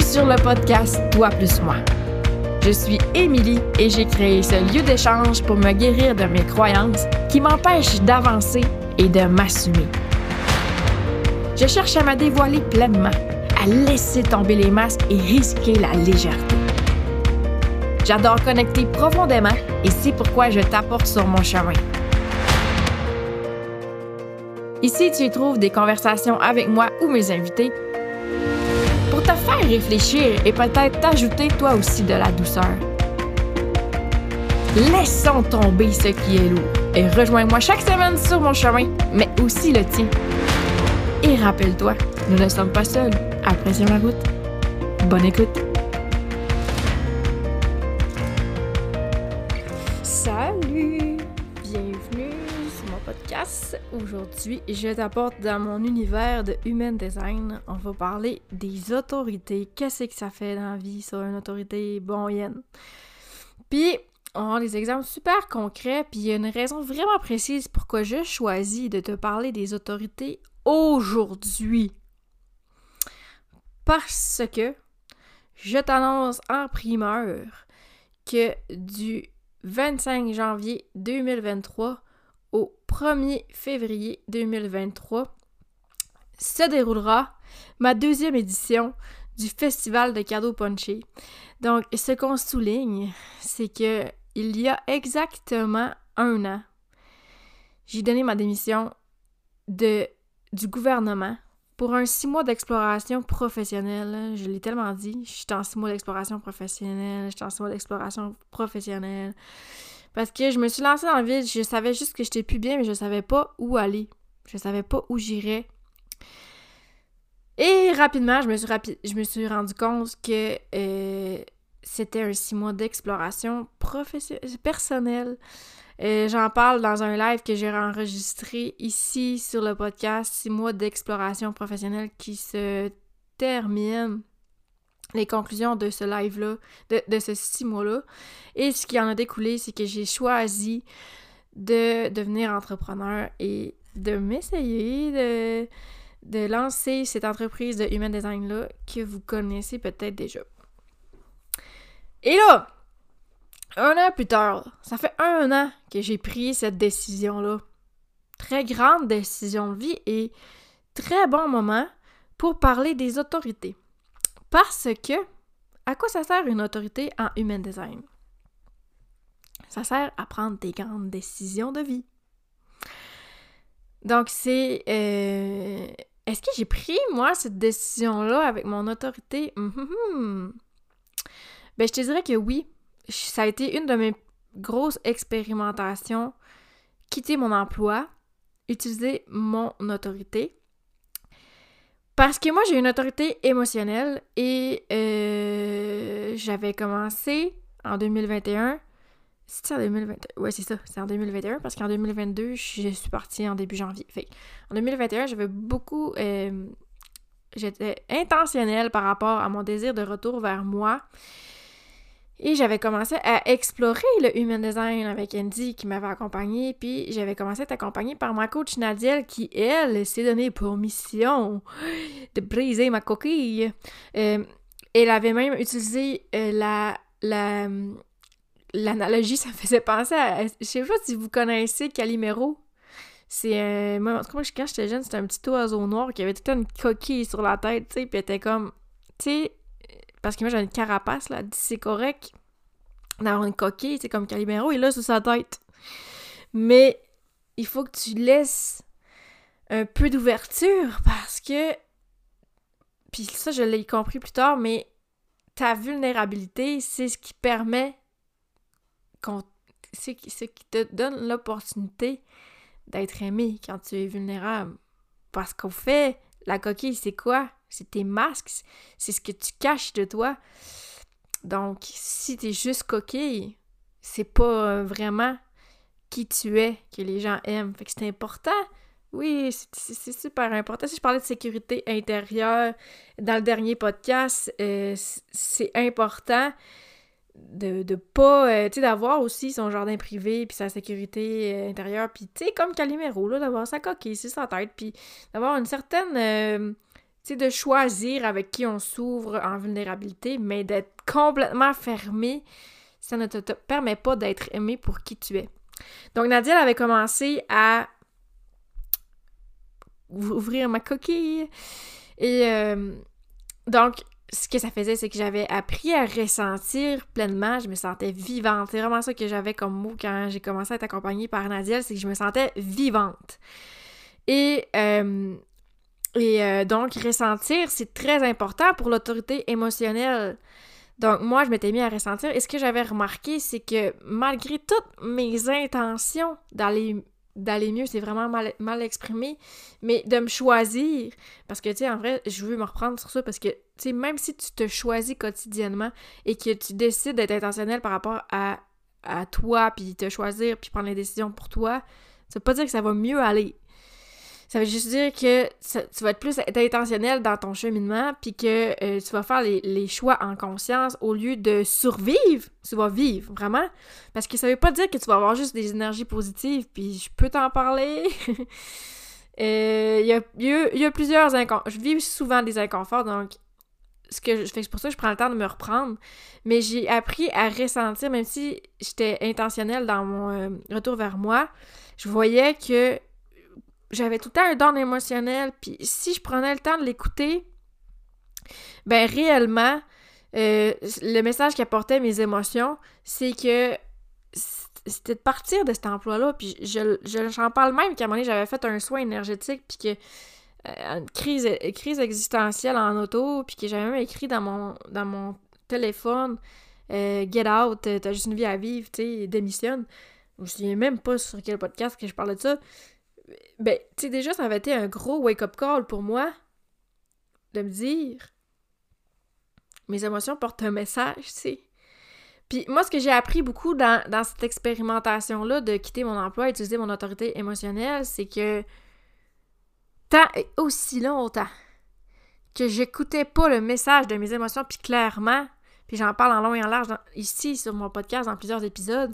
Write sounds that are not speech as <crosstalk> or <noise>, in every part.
Sur le podcast Toi plus moi. Je suis Émilie et j'ai créé ce lieu d'échange pour me guérir de mes croyances qui m'empêchent d'avancer et de m'assumer. Je cherche à me dévoiler pleinement, à laisser tomber les masques et risquer la légèreté. J'adore connecter profondément et c'est pourquoi je t'apporte sur mon chemin. Ici, tu y trouves des conversations avec moi ou mes invités pour te faire réfléchir et peut-être t'ajouter toi aussi de la douceur. Laissons tomber ce qui est lourd et rejoins-moi chaque semaine sur mon chemin, mais aussi le tien. Et rappelle-toi, nous ne sommes pas seuls. Apprécie la route. Bonne écoute. Salut! Bienvenue podcast. Aujourd'hui, je t'apporte dans mon univers de Human Design. On va parler des autorités. Qu'est-ce que ça fait dans la vie sur une autorité bonne? Puis, on a des exemples super concrets, puis il y a une raison vraiment précise pourquoi je choisis de te parler des autorités aujourd'hui. Parce que je t'annonce en primeur que du 25 janvier 2023 au 1er février 2023 se déroulera ma deuxième édition du Festival de cadeaux punchés. Donc, ce qu'on souligne, c'est que il y a exactement un an, j'ai donné ma démission de, du gouvernement pour un six mois d'exploration professionnelle, je l'ai tellement dit, je suis en six mois d'exploration professionnelle, je suis en six mois d'exploration professionnelle. Parce que je me suis lancée dans le vide, je savais juste que j'étais plus bien, mais je savais pas où aller. Je savais pas où j'irais. Et rapidement, je me suis, je me suis rendu compte que euh, c'était un six mois d'exploration personnelle. J'en parle dans un live que j'ai enregistré ici sur le podcast, six mois d'exploration professionnelle qui se termine. Les conclusions de ce live-là, de, de ce six mois-là. Et ce qui en a découlé, c'est que j'ai choisi de devenir entrepreneur et de m'essayer de, de lancer cette entreprise de Human Design-là que vous connaissez peut-être déjà. Et là, un an plus tard, ça fait un an que j'ai pris cette décision-là. Très grande décision de vie et très bon moment pour parler des autorités. Parce que, à quoi ça sert une autorité en human design? Ça sert à prendre des grandes décisions de vie. Donc, c'est. Euh, est-ce que j'ai pris, moi, cette décision-là avec mon autorité? Mm-hmm. Ben, je te dirais que oui ça a été une de mes grosses expérimentations. Quitter mon emploi, utiliser mon autorité. Parce que moi, j'ai une autorité émotionnelle et euh, j'avais commencé en 2021. C'est en 2021? Ouais, c'est ça, c'est en 2021 parce qu'en 2022, je suis partie en début janvier. Fait en 2021, j'avais beaucoup. Euh, j'étais intentionnelle par rapport à mon désir de retour vers moi et j'avais commencé à explorer le human design avec Andy qui m'avait accompagnée, puis j'avais commencé à être accompagnée par ma coach Nadiel qui, elle, s'est donnée pour mission de briser ma coquille. Euh, elle avait même utilisé euh, la, la, l'analogie, ça me faisait penser à. Je sais pas si vous connaissez Calimero. C'est un. Moi, quand j'étais jeune, c'était un petit oiseau noir qui avait toute une coquille sur la tête, tu sais, puis était comme. Tu sais, parce que moi j'ai une carapace, là, c'est correct d'avoir une coquille, c'est comme Calimero, il là sur sa tête. Mais il faut que tu laisses un peu d'ouverture parce que. Puis ça, je l'ai compris plus tard, mais ta vulnérabilité, c'est ce qui permet qu'on. C'est ce qui te donne l'opportunité d'être aimé quand tu es vulnérable. Parce qu'au fait, la coquille, c'est quoi? C'est tes masques, c'est ce que tu caches de toi. Donc, si t'es juste coquille, c'est pas euh, vraiment qui tu es que les gens aiment. Fait que c'est important. Oui, c'est super important. Si je parlais de sécurité intérieure dans le dernier podcast, euh, c'est important de, de pas, euh, tu sais, d'avoir aussi son jardin privé, puis sa sécurité intérieure, puis tu sais, comme Calimero, là, d'avoir sa coquille sur sa tête, puis d'avoir une certaine sais, de choisir avec qui on s'ouvre en vulnérabilité, mais d'être complètement fermé, ça ne te, permet pas d'être aimé pour qui tu es. Donc Nadia avait commencé à ouvrir ma coquille. Et euh, donc, ce que ça faisait, c'est que j'avais appris à ressentir pleinement. Je me sentais vivante. C'est vraiment ça que j'avais comme mot quand j'ai commencé à être accompagnée par Nadia, c'est que je me sentais vivante. Et, euh, et euh, donc, ressentir, c'est très important pour l'autorité émotionnelle. Donc, moi, je m'étais mis à ressentir. Et ce que j'avais remarqué, c'est que malgré toutes mes intentions d'aller d'aller mieux, c'est vraiment mal, mal, exprimé, mais de me choisir, parce que, tu sais, en vrai, je veux me reprendre sur ça, parce que, tu sais, même si tu te choisis quotidiennement et que tu décides d'être intentionnel par rapport à, à toi, puis te choisir, puis prendre les décisions pour toi, ça veut pas dire que ça va mieux aller. Ça veut juste dire que tu vas être plus intentionnel dans ton cheminement, puis que euh, tu vas faire les, choix en conscience au lieu de survivre, tu vas vivre, vraiment. Parce que ça veut pas dire que tu vas avoir juste des énergies positives, puis je peux t'en parler. <laughs> Euh, il y, a, plusieurs inconforts. Je vis souvent des inconforts, donc ce que je fais, c'est pour ça que je prends le temps de me reprendre. Mais j'ai appris à ressentir, même si j'étais intentionnelle dans mon euh, retour vers moi, je voyais que j'avais tout le temps un don émotionnel, puis si je prenais le temps de l'écouter, ben réellement, euh, le message qui apportait mes émotions, c'est que c'était de partir de cet emploi-là, puis je, j'en parle même qu'à un moment donné, j'avais fait un soin énergétique, puis que euh, une crise, crise existentielle en auto, puis que j'avais même écrit dans mon, dans mon téléphone euh, Get out, t'as juste une vie à vivre, tu sais, démissionne. Je me souviens même pas sur quel podcast que je parlais de ça, ben, tu sais, déjà, ça avait été un gros wake-up call pour moi de me dire mes émotions portent un message, tu sais. Puis moi, ce que j'ai appris beaucoup dans, cette expérimentation-là de quitter mon emploi et utiliser mon autorité émotionnelle, c'est que tant et aussi longtemps que j'écoutais pas le message de mes émotions, puis clairement, puis j'en parle en long et en large ici sur mon podcast dans plusieurs épisodes,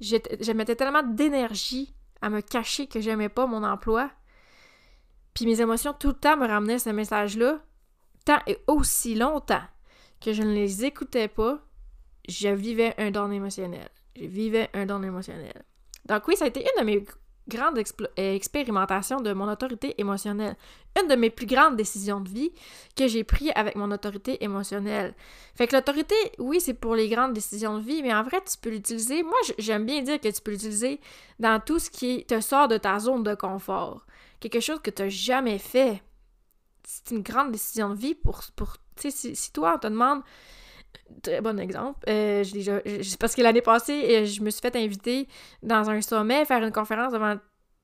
je mettais tellement d'énergie à me cacher que j'aimais pas mon emploi. Puis mes émotions tout le temps me ramenaient ce message-là, tant et aussi longtemps que je ne les écoutais pas, je vivais un don émotionnel. Je vivais un don émotionnel. Donc oui, ça a été une de mes grande euh, expérimentation de mon autorité émotionnelle. Une de mes plus grandes décisions de vie que j'ai prises avec mon autorité émotionnelle. Fait que l'autorité, oui, c'est pour les grandes décisions de vie, mais en vrai, tu peux l'utiliser. Moi, j'aime bien dire que tu peux l'utiliser dans tout ce qui te sort de ta zone de confort. Quelque chose que tu n'as jamais fait. C'est une grande décision de vie pour. pour sais, si, toi, on te demande très bon exemple. Euh, déjà, parce que l'année passée, euh, je me suis fait inviter dans un sommet, faire une conférence devant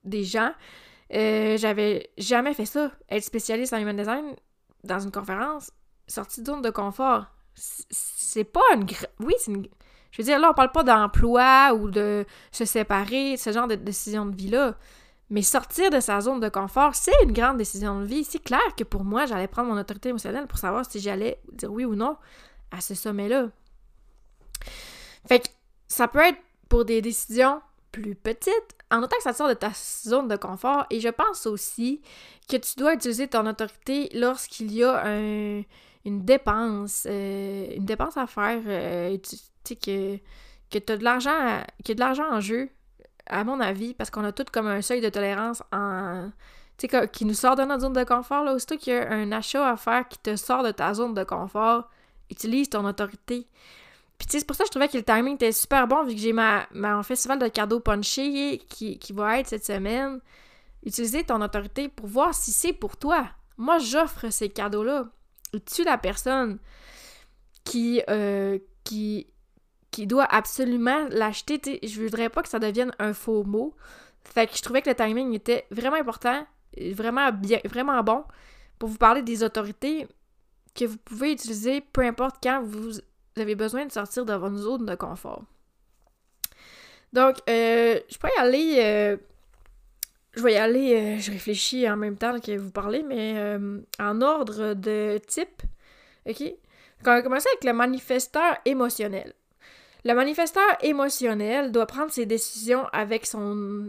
des gens. Euh, j'avais jamais fait ça. Être spécialiste en human design dans une conférence, sortie de zone de confort, c'est pas une... Oui, c'est une... Je veux dire, là, on parle pas d'emploi ou de se séparer, ce genre de décision de vie-là. Mais sortir de sa zone de confort, c'est une grande décision de vie. C'est clair que pour moi, j'allais prendre mon autorité émotionnelle pour savoir si j'allais dire oui ou non à ce sommet-là. Fait que ça peut être pour des décisions plus petites, en autant que ça sort de ta zone de confort. Et je pense aussi que tu dois utiliser ton autorité lorsqu'il y a une dépense, euh, une dépense à faire, euh, tu sais, que, que tu as de l'argent, que de l'argent en jeu, à mon avis, parce qu'on a tout comme un seuil de tolérance en. Qui nous sort de notre zone de confort, là, aussitôt qu'il y a un achat à faire qui te sort de ta zone de confort, utilise ton autorité. Puis tu sais, c'est pour ça que je trouvais que le timing était super bon vu que j'ai ma, mon festival de cadeaux punché qui, qui va être cette semaine. Utiliser ton autorité pour voir si c'est pour toi. Moi, j'offre ces cadeaux-là. Es-tu la personne qui, euh, qui, qui doit absolument l'acheter? Je voudrais pas que ça devienne un faux mot. Fait que je trouvais que le timing était vraiment important, vraiment bien, vraiment bon pour vous parler des autorités, que vous pouvez utiliser peu importe quand vous avez besoin de sortir de votre zone de confort. Donc, euh, je peux y aller. Euh, je vais y aller, euh, je réfléchis en même temps que vous parlez, mais en ordre de type. OK? on va commencer avec le manifesteur émotionnel. Le manifesteur émotionnel doit prendre ses décisions avec son.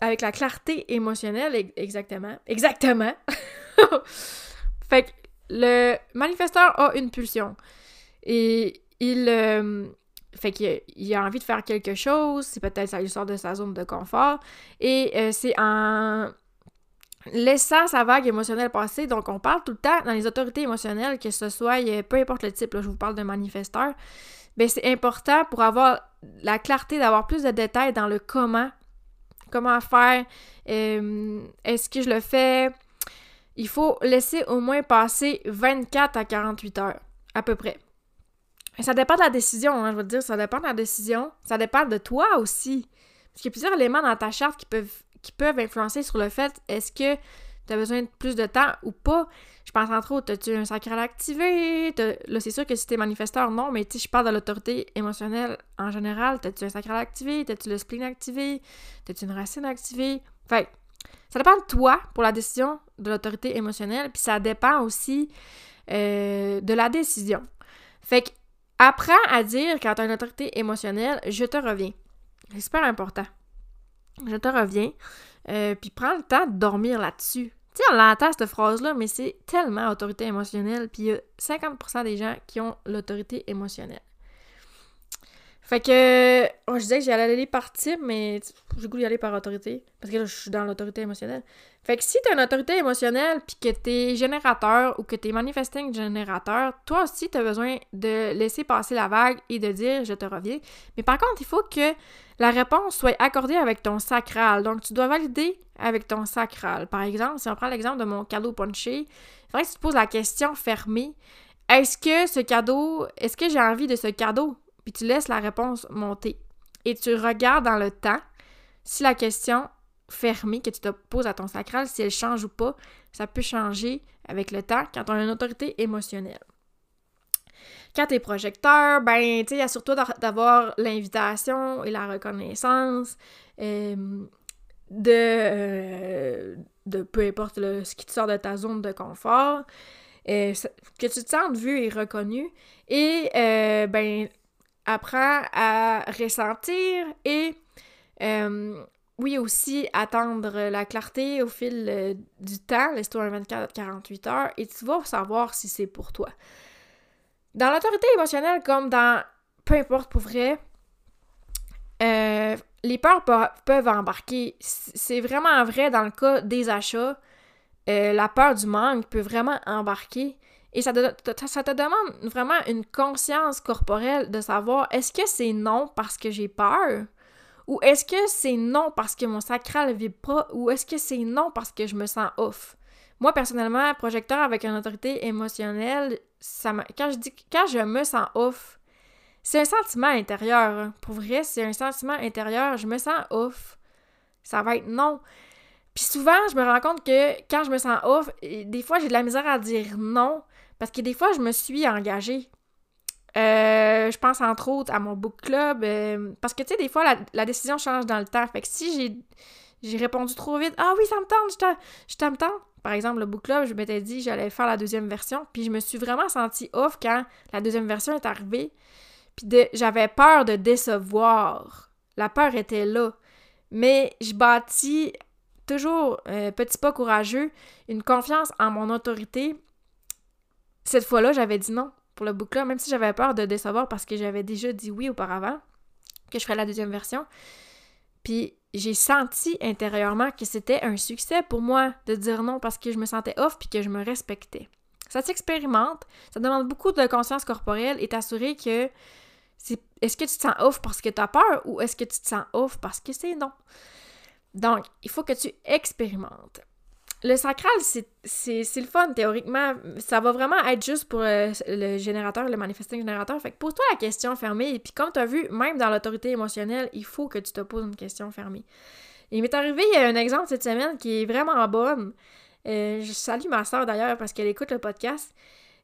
avec la clarté émotionnelle, exactement. Exactement! <laughs> Fait que le manifesteur a une pulsion. Et il. euh, fait qu'il il a envie de faire quelque chose, c'est peut-être ça lui sort de sa zone de confort. Et euh, c'est en laissant sa vague émotionnelle passer. Donc, on parle tout le temps dans les autorités émotionnelles, que ce soit, euh, peu importe le type, là, je vous parle de manifesteur, ben c'est important pour avoir la clarté, d'avoir plus de détails dans le comment. Comment faire, est-ce que je le fais? Il faut laisser au moins passer 24 à 48 heures, à peu près. Ça dépend de la décision, hein, je veux dire, ça dépend de la décision. Ça dépend de toi aussi. Parce qu'il y a plusieurs éléments dans ta charte qui peuvent, qui peuvent influencer sur le fait est-ce que tu as besoin de plus de temps ou pas? Je pense entre autres, as-tu un sacral activé? Là, c'est sûr que si t'es manifesteur, non, mais tu je parle de l'autorité émotionnelle en général. T'as-tu un sacral activé? T'as-tu le spleen activé? T'as-tu une racine activée? Fait ça dépend de toi pour la décision de l'autorité émotionnelle, puis ça dépend aussi euh, de la décision. Fait que, apprends à dire quand t'as une autorité émotionnelle, je te reviens. C'est super important. Je te reviens. Euh, puis prends le temps de dormir là-dessus. Tu sais, on l'entend cette phrase-là, mais c'est tellement autorité émotionnelle. Puis il y a 50% des gens qui ont l'autorité émotionnelle. Fait que, je disais que j'allais aller par type, mais j'ai goût aller par autorité. Parce que là, je suis dans l'autorité émotionnelle. Fait que si t'as une autorité émotionnelle, puis que t'es générateur ou que t'es manifesting générateur, toi aussi, t'as besoin de laisser passer la vague et de dire « je te reviens ». Mais par contre, il faut que la réponse soit accordée avec ton sacral. Donc, tu dois valider avec ton sacral. Par exemple, si on prend l'exemple de mon cadeau punché, il faudrait que tu te poses la question fermée. Est-ce que ce cadeau, est-ce que j'ai envie de ce cadeau? Puis tu laisses la réponse monter. Et tu regardes dans le temps si la question fermée que tu te poses à ton sacral, si elle change ou pas, ça peut changer avec le temps quand on a une autorité émotionnelle. Quand t'es projecteur, ben, tu sais, assure-toi d'a- d'avoir l'invitation et la reconnaissance euh, de, euh, de peu importe ce qui te sort de ta zone de confort, euh, que tu te sentes vu et reconnu, et, ben, apprends à ressentir et, euh, oui, aussi attendre la clarté au fil euh, du temps, laisse-toi un 24-48 heures, et tu vas savoir si c'est pour toi. Dans l'autorité émotionnelle, comme dans peu importe pour vrai, euh, les peurs pe- peuvent embarquer. C'est vraiment vrai dans le cas des achats. La peur du manque peut vraiment embarquer. Et ça te, ça te demande vraiment une conscience corporelle de savoir est-ce que c'est non parce que j'ai peur? Ou est-ce que c'est non parce que mon sacral vibre pas? Ou est-ce que c'est non parce que je me sens off? Moi, personnellement, projecteur avec une autorité émotionnelle, ça quand je dis quand je me sens off, c'est un sentiment intérieur. hein. Pour vrai, c'est un sentiment intérieur. Je me sens off. Ça va être non. Puis souvent, je me rends compte que quand je me sens off, des fois, j'ai de la misère à dire non parce que des fois, je me suis engagée. Euh, je pense entre autres à mon book club. euh, parce que tu sais, des fois, la, décision change dans le temps. Fait que si j'ai répondu trop vite, ah oui, ça me tente, je t'a- je t'aime tant. Par exemple, le book club, je m'étais dit j'allais faire la deuxième version. Puis je me suis vraiment sentie off quand la deuxième version est arrivée. Puis j'avais peur de décevoir. La peur était là. Mais je bâtis toujours, euh, petit pas courageux, une confiance en mon autorité. Cette fois-là, j'avais dit non pour le book même si j'avais peur de décevoir parce que j'avais déjà dit oui auparavant, que je ferais la deuxième version. Puis j'ai senti intérieurement que c'était un succès pour moi de dire non parce que je me sentais off puis que je me respectais. Ça s'expérimente, ça demande beaucoup de conscience corporelle et t'assurer que c'est est-ce que tu te sens off parce que tu as peur ou est-ce que tu te sens off parce que c'est non? Donc, il faut que tu expérimentes. Le sacral, c'est le fun théoriquement. Ça va vraiment être juste pour euh, le générateur, le manifesting générateur. Fait que pose-toi la question fermée. Et puis, comme tu as vu, même dans l'autorité émotionnelle, il faut que tu te poses une question fermée. Il m'est arrivé il y a un exemple cette semaine qui est vraiment bonne. Euh, je salue ma soeur d'ailleurs parce qu'elle écoute le podcast.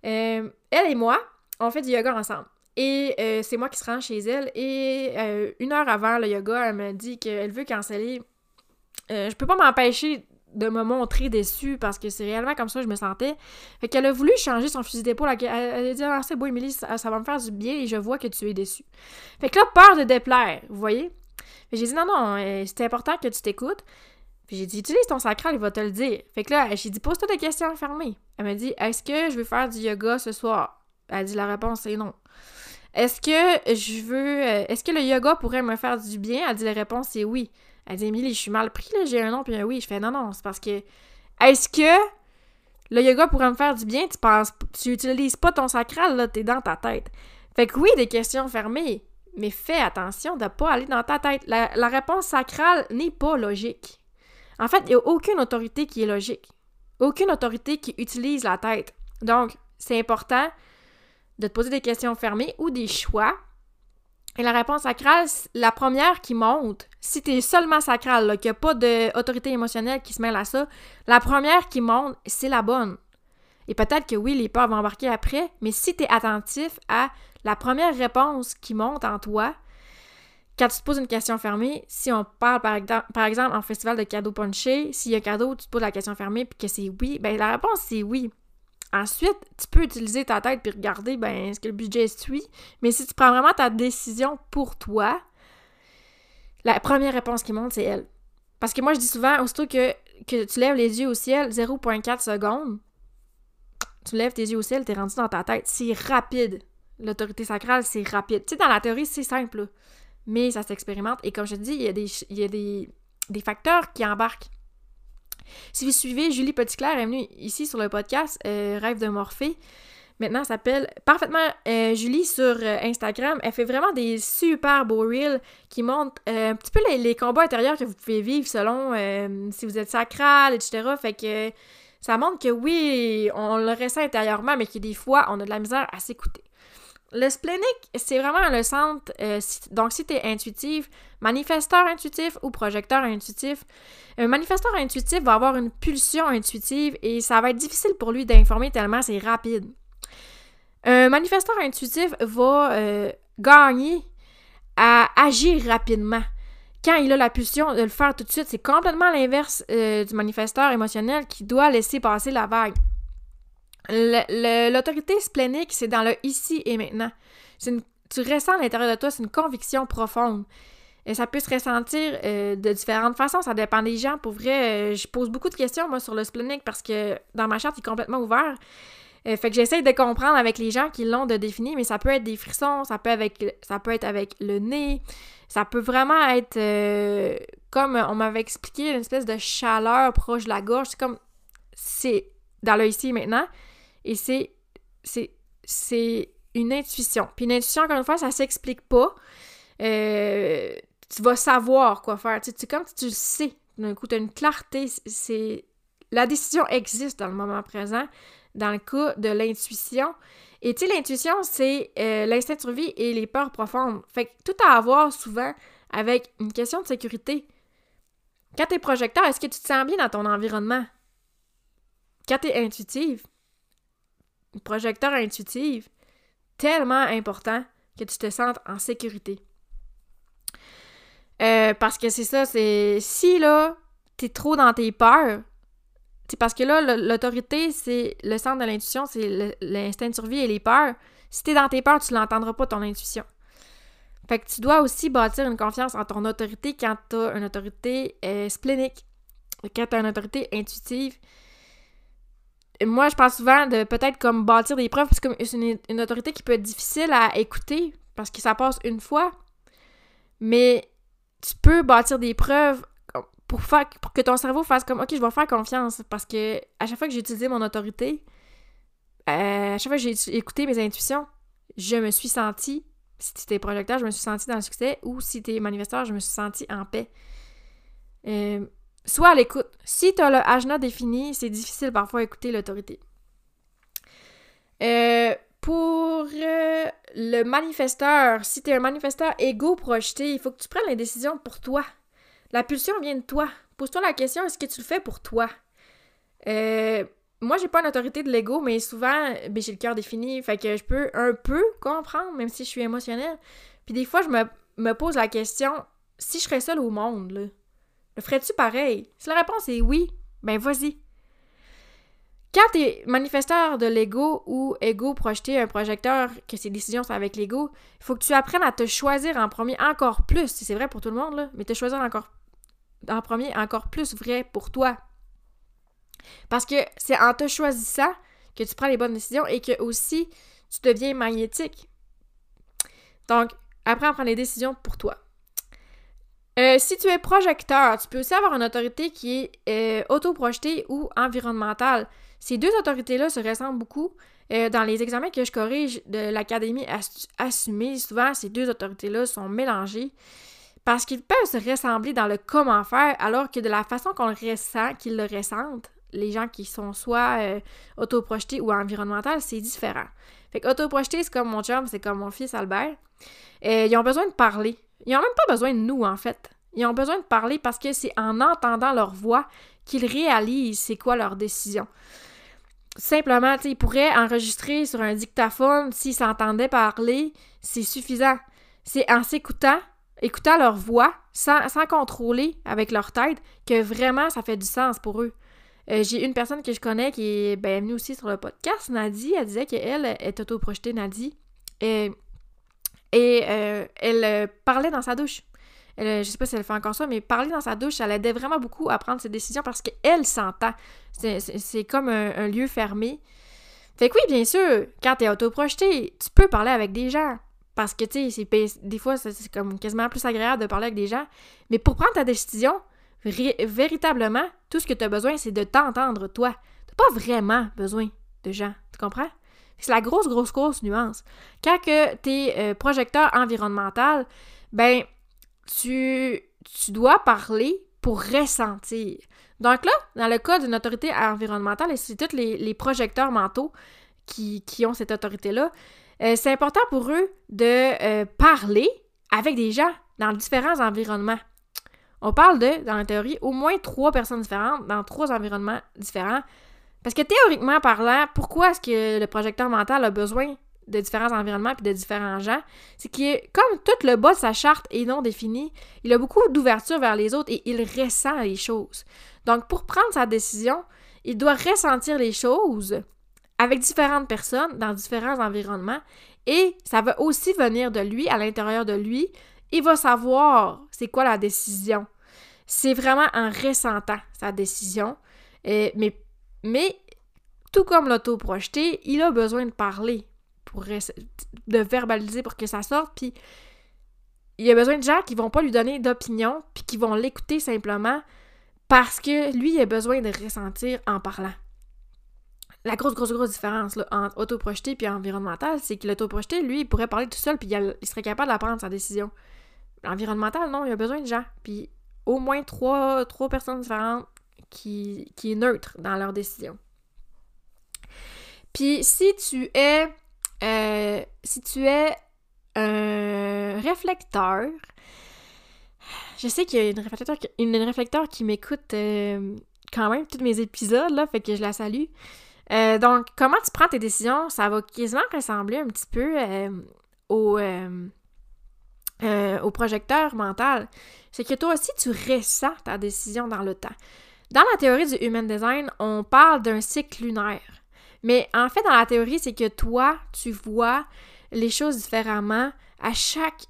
Euh, elle et moi, on fait du yoga ensemble. Et c'est moi qui se rends chez elle. Et euh, une heure avant le yoga, elle me dit qu'elle veut canceller. Euh, je peux pas m'empêcher de me montrer déçue parce que c'est réellement comme ça que je me sentais. Fait qu'elle a voulu changer son fusil d'épaule. Elle, elle a dit Ah, c'est beau, Émilie, ça, va me faire du bien et je vois que tu es déçue. Fait que là, peur de déplaire, vous voyez? J'ai dit Non, non, euh, c'est important que tu t'écoutes. Puis j'ai dit, utilise ton sacral, il va te le dire. Fait que là, j'ai dit, pose-toi des questions fermées. Elle m'a dit, est-ce que je veux faire du yoga ce soir? Elle a dit, la réponse est non. Est-ce que je veux. Euh, est-ce que le yoga pourrait me faire du bien? Elle dit, la réponse est oui. Elle dit, Émilie, je suis mal pris, là, j'ai un non puis un oui. Je fais, non, non, c'est parce que. Est-ce que le yoga pourrait me faire du bien? Tu penses. Tu utilises pas ton sacral, là, t'es dans ta tête. Fait que oui, des questions fermées, mais fais attention de pas aller dans ta tête. La réponse sacrale n'est pas logique. En fait, il n'y a aucune autorité qui est logique. Aucune autorité qui utilise la tête. Donc, c'est important de te poser des questions fermées ou des choix. Et la réponse sacrale, la première qui monte, si tu es seulement sacral, qu'il n'y a pas d'autorité émotionnelle qui se mêle à ça, la première qui monte, c'est la bonne. Et peut-être que oui, les peurs vont embarquer après, mais si tu es attentif à la première réponse qui monte en toi, quand tu te poses une question fermée, si on parle par, par exemple en festival de cadeaux punchés, s'il y a cadeau, tu te poses la question fermée puis que c'est oui, ben la réponse c'est oui. Ensuite, tu peux utiliser ta tête puis regarder ben est-ce que le budget suit, mais si tu prends vraiment ta décision pour toi, la première réponse qui monte c'est elle. Parce que moi je dis souvent aussitôt que, que tu lèves les yeux au ciel 0.4 secondes, tu lèves tes yeux au ciel, t'es rendu dans ta tête, c'est rapide. L'autorité sacrale, c'est rapide. Tu sais, dans la théorie, c'est simple mais ça s'expérimente. Et comme je te dis, il y a des, y a des, des facteurs qui embarquent. Si vous suivez, Julie Petitclerc est venue ici sur le podcast euh, Rêve de Morphée. Maintenant, s'appelle parfaitement euh, Julie sur euh, Instagram. Elle fait vraiment des super beaux reels qui montrent un petit peu les, les, combats intérieurs que vous pouvez vivre selon si vous êtes sacral, etc. Fait que ça montre que oui, on le ressent intérieurement, mais que des fois, on a de la misère à s'écouter. Le splénique, c'est vraiment le centre. Euh, donc, si tu es intuitif, manifesteur intuitif ou projecteur intuitif, un manifesteur intuitif va avoir une pulsion intuitive et ça va être difficile pour lui d'informer tellement c'est rapide. Un manifesteur intuitif va euh, gagner à agir rapidement. Quand il a la pulsion de le faire tout de suite, c'est complètement l'inverse euh, du manifesteur émotionnel qui doit laisser passer la vague. L'autorité splénique, c'est dans le ici et maintenant. tu ressens à l'intérieur de toi, c'est une conviction profonde. Et ça peut se ressentir euh, de différentes façons, ça dépend des gens. Pour vrai, euh, je pose beaucoup de questions, moi, sur le splénique parce que dans ma charte, il est complètement ouvert. Euh, fait que j'essaie de comprendre avec les gens qui l'ont de définir, mais ça peut être des frissons, ça peut, avec, ça peut être avec le nez, ça peut vraiment être comme on m'avait expliqué, une espèce de chaleur proche de la gorge. C'est comme. C'est dans le ici et maintenant. Et c'est, c'est, une intuition. Puis une intuition, encore une fois, ça s'explique pas. Euh, tu vas savoir quoi faire. Tu sais, comme tu le sais. D'un coup, tu as une clarté. C'est, la décision existe dans le moment présent, dans le cas de l'intuition. Et tu sais, l'intuition, c'est euh, l'instinct de survie et les peurs profondes. Fait que tout à voir souvent avec une question de sécurité. Quand tu es projecteur, est-ce que tu te sens bien dans ton environnement? Quand tu es intuitive, projecteur intuitif, tellement important que tu te sentes en sécurité. Euh, parce que c'est ça, c'est si là, t'es trop dans tes peurs, c'est parce que là, l'autorité, c'est le centre de l'intuition, c'est l'instinct de survie et les peurs. Si t'es dans tes peurs, tu l'entendras pas, ton intuition. Fait que tu dois aussi bâtir une confiance en ton autorité quand t'as une autorité euh, splénique. Quand t'as une autorité intuitive, moi, je pense souvent de peut-être comme bâtir des preuves, parce que c'est une, autorité qui peut être difficile à écouter, parce que ça passe une fois. Mais tu peux bâtir des preuves pour, faire, pour que ton cerveau fasse comme, OK, je vais faire confiance, parce que à chaque fois que j'ai utilisé mon autorité, euh, à chaque fois que j'ai écouté mes intuitions, je me suis sentie, si tu es projecteur, je me suis sentie dans le succès, ou si tu es manifesteur, je me suis sentie en paix. Euh, Sois à l'écoute. Si tu as le ajna défini, c'est difficile parfois d'écouter l'autorité. Euh, pour euh, le manifesteur, si tu es un manifesteur égo projeté, il faut que tu prennes les décisions pour toi. La pulsion vient de toi. Pose-toi la question, est-ce que tu le fais pour toi? Euh, moi, j'ai pas une autorité de l'ego, mais souvent, ben, j'ai le cœur défini, fait que je peux un peu comprendre, même si je suis émotionnelle. Puis des fois, je me, me pose la question, si je serais seule au monde, là, ferais-tu pareil? Si la réponse est oui, ben vas-y. Quand t'es manifesteur de l'ego ou ego projeté un projecteur, que ses décisions sont avec l'ego, il faut que tu apprennes à te choisir en premier encore plus, si c'est vrai pour tout le monde, mais te choisir encore en premier encore plus vrai pour toi. Parce que c'est en te choisissant que tu prends les bonnes décisions et que aussi tu deviens magnétique. Donc, apprends à prendre les décisions pour toi. Euh, si tu es projecteur, tu peux aussi avoir une autorité qui est euh, autoprojetée ou environnementale. Ces deux autorités-là se ressemblent beaucoup. Euh, dans les examens que je corrige de l'Académie assumée, souvent ces deux autorités-là sont mélangées parce qu'ils peuvent se ressembler dans le comment faire, alors que de la façon qu'on le ressent, qu'ils le ressentent, les gens qui sont soit euh, autoprojetés ou environnemental, c'est différent. Fait qu'autoprojeté, c'est comme mon chum, c'est comme mon fils Albert. Euh, ils ont besoin de parler. Ils n'ont même pas besoin de nous, en fait. Ils ont besoin de parler parce que c'est en entendant leur voix qu'ils réalisent c'est quoi leur décision. Simplement, ils pourraient enregistrer sur un dictaphone s'ils s'entendaient parler, c'est suffisant. C'est en s'écoutant, écoutant leur voix, sans, contrôler avec leur tête, que vraiment ça fait du sens pour eux. Euh, j'ai une personne que je connais qui est ben, venue aussi sur le podcast, Nadie. Elle disait qu'elle est auto-projetée, Nadie. Et, et euh, elle euh, parlait dans sa douche. Elle, je sais pas si elle fait encore ça, mais parler dans sa douche, ça l'aidait vraiment beaucoup à prendre ses décisions parce qu'elle s'entend. C'est comme un, lieu fermé. Fait que oui, bien sûr, quand t'es autoprojeté, tu peux parler avec des gens. Parce que, tu sais, des fois, c'est comme quasiment plus agréable de parler avec des gens. Mais pour prendre ta décision, véritablement, tout ce que tu as besoin, c'est de t'entendre, toi. Tu pas vraiment besoin de gens. Tu comprends? C'est la grosse, grosse, grosse nuance. Quand que tu es euh, projecteur environnemental, ben, tu, tu dois parler pour ressentir. Donc là, dans le cas d'une autorité environnementale, et c'est tous les, projecteurs mentaux qui, ont cette autorité-là, euh, c'est important pour eux de euh, parler avec des gens dans différents environnements. On parle de, dans la théorie, au moins trois personnes différentes dans trois environnements différents. Parce que théoriquement parlant, pourquoi est-ce que le projecteur mental a besoin de différents environnements puis de différents gens? C'est que comme tout le bas de sa charte est non défini, il a beaucoup d'ouverture vers les autres et il ressent les choses. Donc pour prendre sa décision, il doit ressentir les choses avec différentes personnes dans différents environnements et ça va aussi venir de lui, à l'intérieur de lui, il va savoir c'est quoi la décision. C'est vraiment en ressentant sa décision. Euh, mais, mais tout comme l'auto-projeté, il a besoin de parler, pour de verbaliser pour que ça sorte. Puis il a besoin de gens qui vont pas lui donner d'opinion, puis qui vont l'écouter simplement parce que lui, il a besoin de ressentir en parlant. La grosse, grosse, grosse différence là, entre autoprojeté et environnemental, c'est que l'autoprojeté, lui, il pourrait parler tout seul puis il, serait capable de prendre sa décision. L'environnemental, non, il a besoin de gens. Puis au moins trois, trois personnes différentes qui, est neutre dans leur décision. Puis si tu es euh, si tu es un réflecteur, je sais qu'il y a une réflecteur, qui m'écoute euh, quand même tous mes épisodes, là, fait que je la salue. Euh, donc, comment tu prends tes décisions, ça va quasiment ressembler un petit peu au projecteur mental, c'est que toi aussi, tu ressens ta décision dans le temps. Dans la théorie du Human Design, on parle d'un cycle lunaire. Mais en fait, dans la théorie, c'est que toi, tu vois les choses différemment à chaque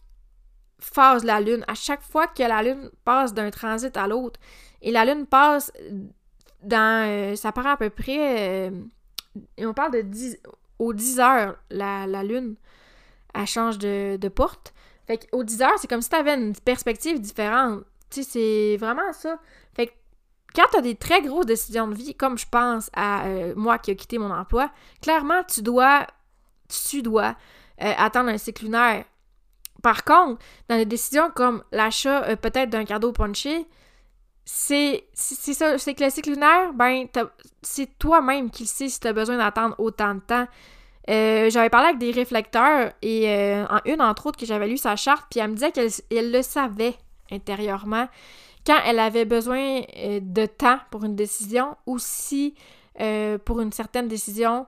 phase de la Lune, à chaque fois que la Lune passe d'un transit à l'autre. Et la Lune passe dans. Euh, ça paraît à peu près. et euh, on parle de 10, aux 10 heures, la, Lune, elle change de, de porte. Fait qu'au 10 heures, c'est comme si tu avais une perspective différente. Tu sais, c'est vraiment ça. Quand tu as des très grosses décisions de vie, comme je pense à euh, moi qui ai quitté mon emploi, clairement, tu dois, euh, attendre un cycle lunaire. Par contre, dans des décisions comme l'achat euh, peut-être d'un cadeau punché, c'est ça, c'est que le cycle lunaire, ben, c'est toi-même qui sais si tu as besoin d'attendre autant de temps. J'avais parlé avec des réflecteurs et en une entre autres que j'avais lu sa charte, puis elle me disait qu'elle le savait intérieurement quand elle avait besoin euh, de temps pour une décision ou si pour une certaine décision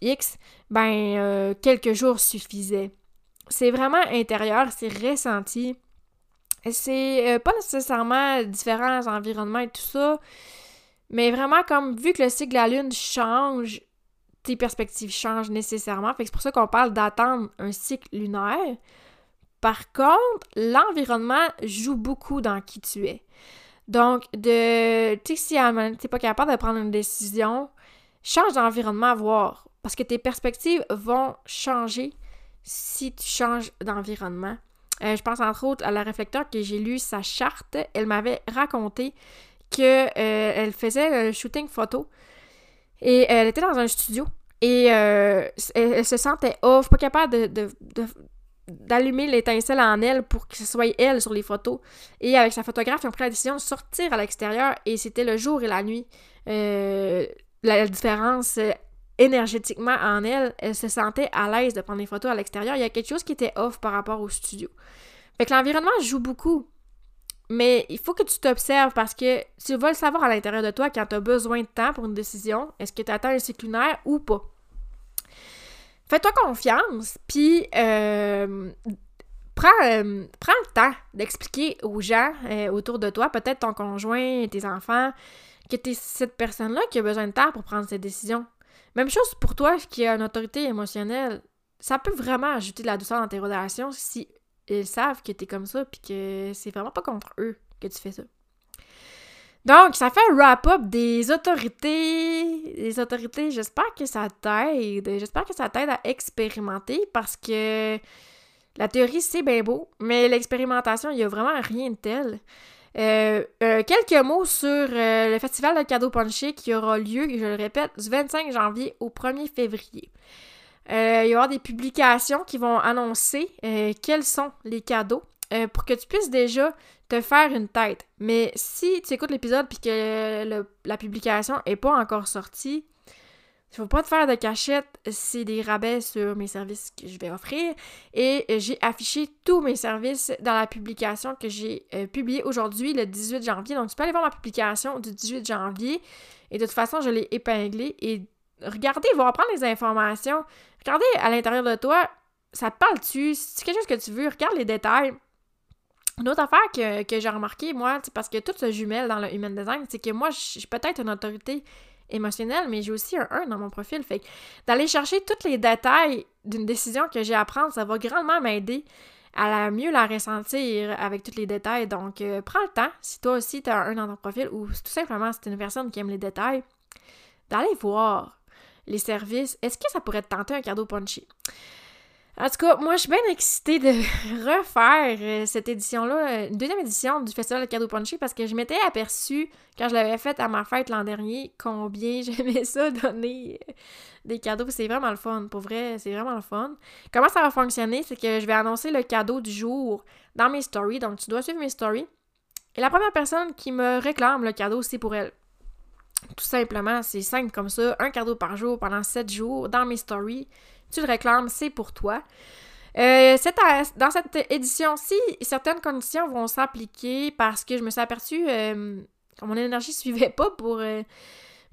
X, ben quelques jours suffisaient. C'est vraiment intérieur, c'est ressenti. C'est pas nécessairement différents environnements et tout ça, mais vraiment comme vu que le cycle de la Lune change tes perspectives changent nécessairement. Fait que c'est pour ça qu'on parle d'attendre un cycle lunaire Par contre, l'environnement joue beaucoup dans qui tu es. Donc, de, tu sais, si tu n'es pas capable de prendre une décision, change d'environnement à voir. Parce que tes perspectives vont changer si tu changes d'environnement. Euh, je pense entre autres à la réflecteur que j'ai lu sa charte. Elle m'avait raconté qu'elle euh, faisait un shooting photo et elle était dans un studio et euh, elle, se sentait off, pas capable de, d'allumer l'étincelle en elle pour que ce soit elle sur les photos. Et avec sa photographe, ils ont pris la décision de sortir à l'extérieur et c'était le jour et la nuit. la, différence énergétiquement en elle, elle se sentait à l'aise de prendre des photos à l'extérieur. Il y a quelque chose qui était off par rapport au studio. Fait que l'environnement joue beaucoup. Mais il faut que tu t'observes parce que tu vas le savoir à l'intérieur de toi quand tu as besoin de temps pour une décision. Est-ce que tu attends un cycle lunaire ou pas? Fais-toi confiance, puis euh, prends, euh, prends, le temps d'expliquer aux gens euh, autour de toi, peut-être ton conjoint, tes enfants, que tu es cette personne-là qui a besoin de temps pour prendre cette décision. Même chose pour toi qui a une autorité émotionnelle. Ça peut vraiment ajouter de la douceur dans tes relations si ils savent que t'es comme ça puis que c'est vraiment pas contre eux que tu fais ça. Donc, ça fait un wrap-up des autorités. Les autorités, j'espère que ça t'aide. J'espère que ça t'aide à expérimenter parce que la théorie, c'est bien beau, mais l'expérimentation, il y a vraiment rien de tel. Euh, euh, quelques mots sur euh, le festival de cadeaux punché qui aura lieu, je le répète, du 25 janvier au 1er février. il y avoir des publications qui vont annoncer quels sont les cadeaux pour que tu puisses déjà te faire une tête. Mais si tu écoutes l'épisode puis que la publication n'est pas encore sortie, il faut pas te faire de cachette, c'est des rabais sur mes services que je vais offrir. Et j'ai affiché tous mes services dans la publication que j'ai euh, publiée aujourd'hui, le 18 janvier. Donc, tu peux aller voir ma publication du 18 janvier. Et de toute façon, je l'ai épinglée. Et regardez, voir prendre les informations. Regardez à l'intérieur de toi, ça te parle-tu? C'est quelque chose que tu veux, regarde les détails. Une autre affaire que, que j'ai remarqué, moi, parce que tout se jumelle dans le human design, c'est que moi, j'ai peut-être une autorité émotionnel, mais j'ai aussi un 1 dans mon profil. Fait d'aller chercher tous les détails d'une décision que j'ai à prendre, ça va grandement m'aider à mieux la ressentir avec tous les détails. Donc, euh, prends le temps, si toi aussi tu as un 1 dans ton profil ou tout simplement si tu une personne qui aime les détails, d'aller voir les services. Est-ce que ça pourrait te tenter un cadeau punchy? En tout cas, moi, je suis bien excitée de <laughs> refaire euh, cette édition-là, euh, une deuxième édition du Festival de cadeaux punchy, parce que je m'étais aperçue, quand je l'avais faite à ma fête l'an dernier, combien <laughs> j'aimais ça donner euh, des cadeaux. C'est vraiment le fun. Pour vrai, c'est vraiment le fun. Comment ça va fonctionner? C'est que je vais annoncer le cadeau du jour dans mes stories. Donc, tu dois suivre mes stories. Et la première personne qui me réclame le cadeau, c'est pour elle. Tout simplement, c'est simple comme ça. Un cadeau par jour pendant sept jours dans mes stories tu le réclames, c'est pour toi. Euh, dans cette édition-ci, certaines conditions vont s'appliquer parce que je me suis aperçue euh, que mon énergie ne <laughs> suivait pas pour, euh,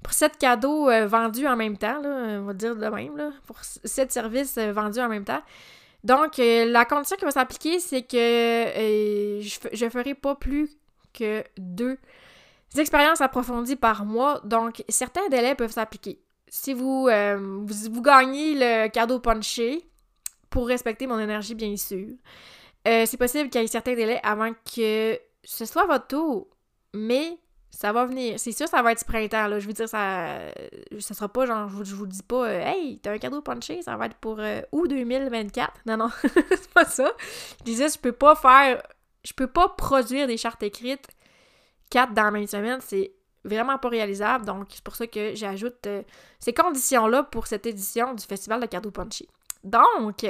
pour sept cadeaux vendus en même temps, on va dire de même, là, pour sept services vendus en même temps. Donc, la condition qui va s'appliquer, c'est que je ne ferai pas plus que deux expériences approfondies par mois. Donc, certains délais peuvent s'appliquer si euh, vous, vous, gagnez le cadeau punché, pour respecter mon énergie, bien sûr, euh, c'est possible qu'il y ait certains délais avant que ce soit votre tour. Mais ça va venir. C'est sûr, ça va être printemps, là. Je veux dire, ça, ça sera pas genre, je vous, vous dis pas, euh, hey, t'as un cadeau punché, ça va être pour août 2024. Non, non, <laughs> c'est pas ça. Je disais, je peux pas faire, je peux pas produire des chartes écrites quatre dans la même semaine. C'est vraiment pas réalisable. Donc, c'est pour ça que j'ajoute euh, ces conditions-là pour cette édition du Festival de cadeaux punchy. Donc,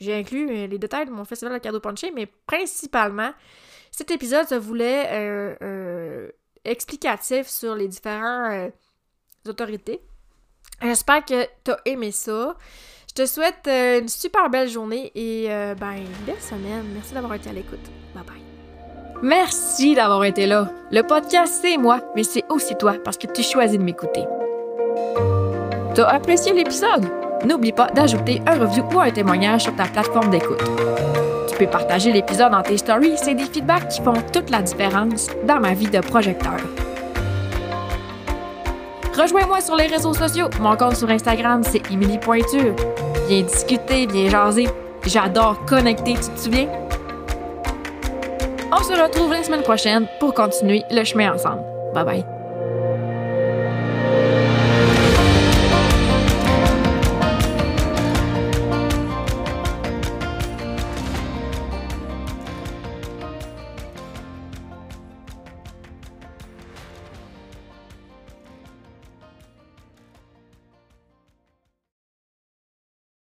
j'ai inclus euh, les détails de mon Festival de cadeaux punchy, mais principalement, cet épisode se voulait euh, explicatif sur les différentes autorités. J'espère que tu as aimé ça. Je te souhaite une super belle journée et ben, une belle semaine. Merci d'avoir été à l'écoute. Bye bye. Merci d'avoir été là. Le podcast, c'est moi, mais c'est aussi toi parce que tu choisis de m'écouter. T'as apprécié l'épisode? N'oublie pas d'ajouter un review ou un témoignage sur ta plateforme d'écoute. Tu peux partager l'épisode dans tes stories, c'est des feedbacks qui font toute la différence dans ma vie de projecteur. Rejoins-moi sur les réseaux sociaux. Mon compte sur Instagram, c'est Emily Pointure. Viens discuter, viens jaser. J'adore connecter, tu te souviens? On se retrouve la semaine prochaine pour continuer le chemin ensemble. Bye bye.